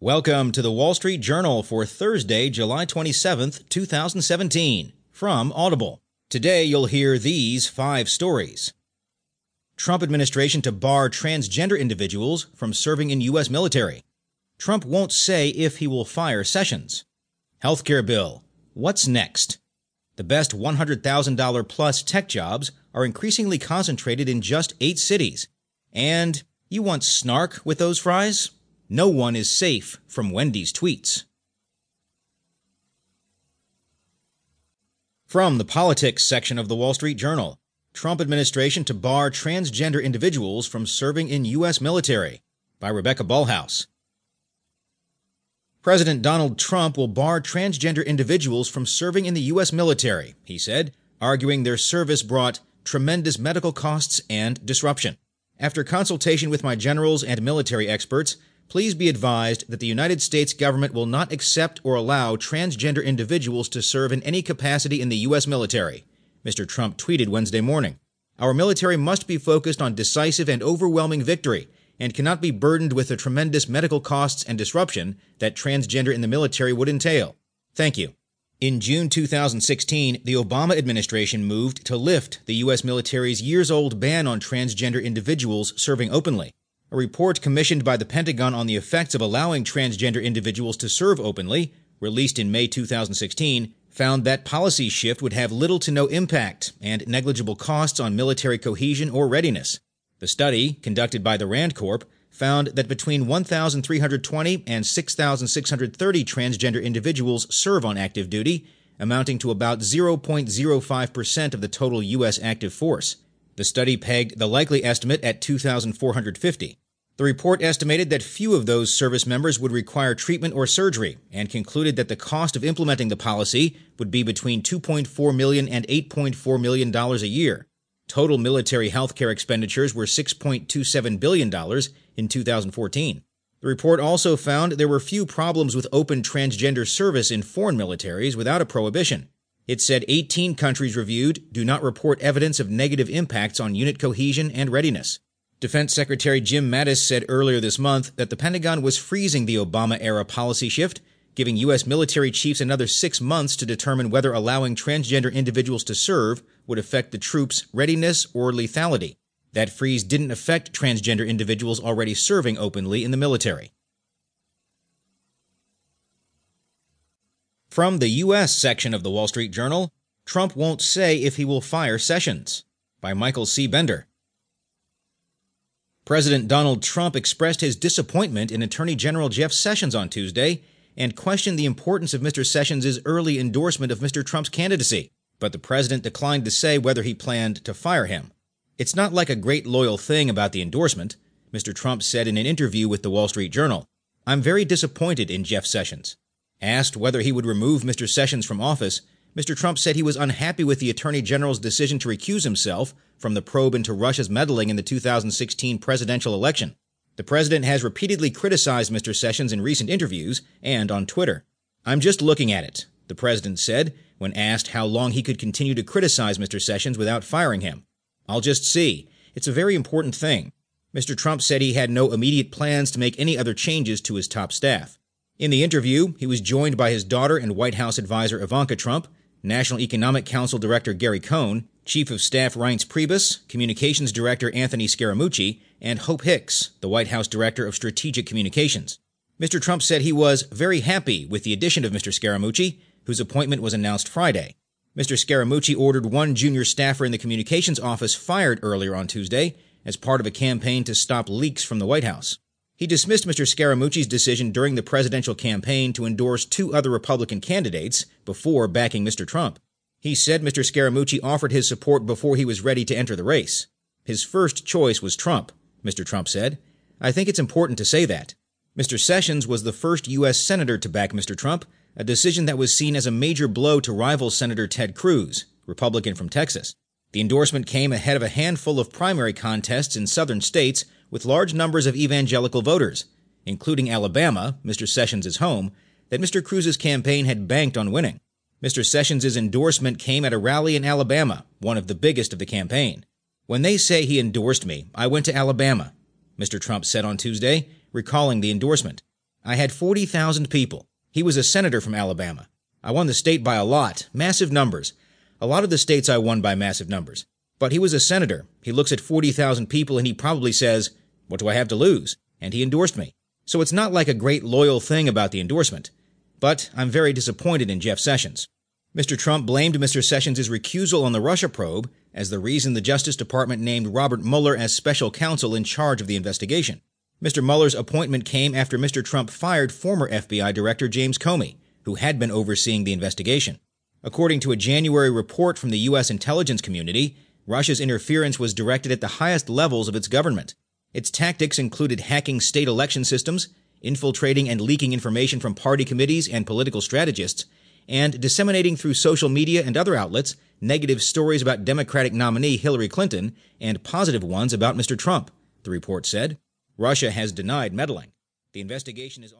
Welcome to the Wall Street Journal for Thursday, July 27th, 2017, from Audible. Today you'll hear these five stories. Trump administration to bar transgender individuals from serving in U.S. military. Trump won't say if he will fire Sessions. Healthcare bill. What's next? The best $100,000 plus tech jobs are increasingly concentrated in just eight cities. And you want snark with those fries? No one is safe from Wendy's tweets. From the politics section of the Wall Street Journal Trump administration to bar transgender individuals from serving in U.S. military by Rebecca Ballhaus. President Donald Trump will bar transgender individuals from serving in the U.S. military, he said, arguing their service brought tremendous medical costs and disruption. After consultation with my generals and military experts, Please be advised that the United States government will not accept or allow transgender individuals to serve in any capacity in the U.S. military, Mr. Trump tweeted Wednesday morning. Our military must be focused on decisive and overwhelming victory and cannot be burdened with the tremendous medical costs and disruption that transgender in the military would entail. Thank you. In June 2016, the Obama administration moved to lift the U.S. military's years old ban on transgender individuals serving openly. A report commissioned by the Pentagon on the effects of allowing transgender individuals to serve openly, released in May 2016, found that policy shift would have little to no impact and negligible costs on military cohesion or readiness. The study, conducted by the Rand Corp, found that between 1,320 and 6,630 transgender individuals serve on active duty, amounting to about 0.05% of the total U.S. active force. The study pegged the likely estimate at 2,450. The report estimated that few of those service members would require treatment or surgery and concluded that the cost of implementing the policy would be between 2.4 million and 8.4 million dollars a year. Total military health care expenditures were 6.27 billion dollars in 2014. The report also found there were few problems with open transgender service in foreign militaries without a prohibition. It said 18 countries reviewed do not report evidence of negative impacts on unit cohesion and readiness. Defense Secretary Jim Mattis said earlier this month that the Pentagon was freezing the Obama era policy shift, giving U.S. military chiefs another six months to determine whether allowing transgender individuals to serve would affect the troops' readiness or lethality. That freeze didn't affect transgender individuals already serving openly in the military. From the U.S. section of the Wall Street Journal, Trump won't say if he will fire Sessions, by Michael C. Bender. President Donald Trump expressed his disappointment in Attorney General Jeff Sessions on Tuesday and questioned the importance of Mr. Sessions' early endorsement of Mr. Trump's candidacy, but the president declined to say whether he planned to fire him. It's not like a great loyal thing about the endorsement, Mr. Trump said in an interview with the Wall Street Journal. I'm very disappointed in Jeff Sessions. Asked whether he would remove Mr. Sessions from office, Mr. Trump said he was unhappy with the Attorney General's decision to recuse himself from the probe into Russia's meddling in the 2016 presidential election. The president has repeatedly criticized Mr. Sessions in recent interviews and on Twitter. I'm just looking at it, the president said when asked how long he could continue to criticize Mr. Sessions without firing him. I'll just see. It's a very important thing. Mr. Trump said he had no immediate plans to make any other changes to his top staff. In the interview, he was joined by his daughter and White House advisor Ivanka Trump, National Economic Council Director Gary Cohn, Chief of Staff Reince Priebus, Communications Director Anthony Scaramucci, and Hope Hicks, the White House Director of Strategic Communications. Mr. Trump said he was very happy with the addition of Mr. Scaramucci, whose appointment was announced Friday. Mr. Scaramucci ordered one junior staffer in the communications office fired earlier on Tuesday as part of a campaign to stop leaks from the White House. He dismissed Mr. Scaramucci's decision during the presidential campaign to endorse two other Republican candidates before backing Mr. Trump. He said Mr. Scaramucci offered his support before he was ready to enter the race. His first choice was Trump, Mr. Trump said. I think it's important to say that. Mr. Sessions was the first U.S. Senator to back Mr. Trump, a decision that was seen as a major blow to rival Senator Ted Cruz, Republican from Texas. The endorsement came ahead of a handful of primary contests in southern states with large numbers of evangelical voters, including Alabama, Mr. Sessions' home, that Mr. Cruz's campaign had banked on winning. Mr. Sessions' endorsement came at a rally in Alabama, one of the biggest of the campaign. When they say he endorsed me, I went to Alabama, Mr. Trump said on Tuesday, recalling the endorsement. I had 40,000 people. He was a senator from Alabama. I won the state by a lot, massive numbers. A lot of the states I won by massive numbers. But he was a senator. He looks at 40,000 people and he probably says, What do I have to lose? And he endorsed me. So it's not like a great loyal thing about the endorsement. But I'm very disappointed in Jeff Sessions. Mr. Trump blamed Mr. Sessions' recusal on the Russia probe as the reason the Justice Department named Robert Mueller as special counsel in charge of the investigation. Mr. Mueller's appointment came after Mr. Trump fired former FBI Director James Comey, who had been overseeing the investigation. According to a January report from the U.S. intelligence community, Russia's interference was directed at the highest levels of its government. Its tactics included hacking state election systems, infiltrating and leaking information from party committees and political strategists, and disseminating through social media and other outlets negative stories about Democratic nominee Hillary Clinton and positive ones about Mr. Trump, the report said. Russia has denied meddling. The investigation is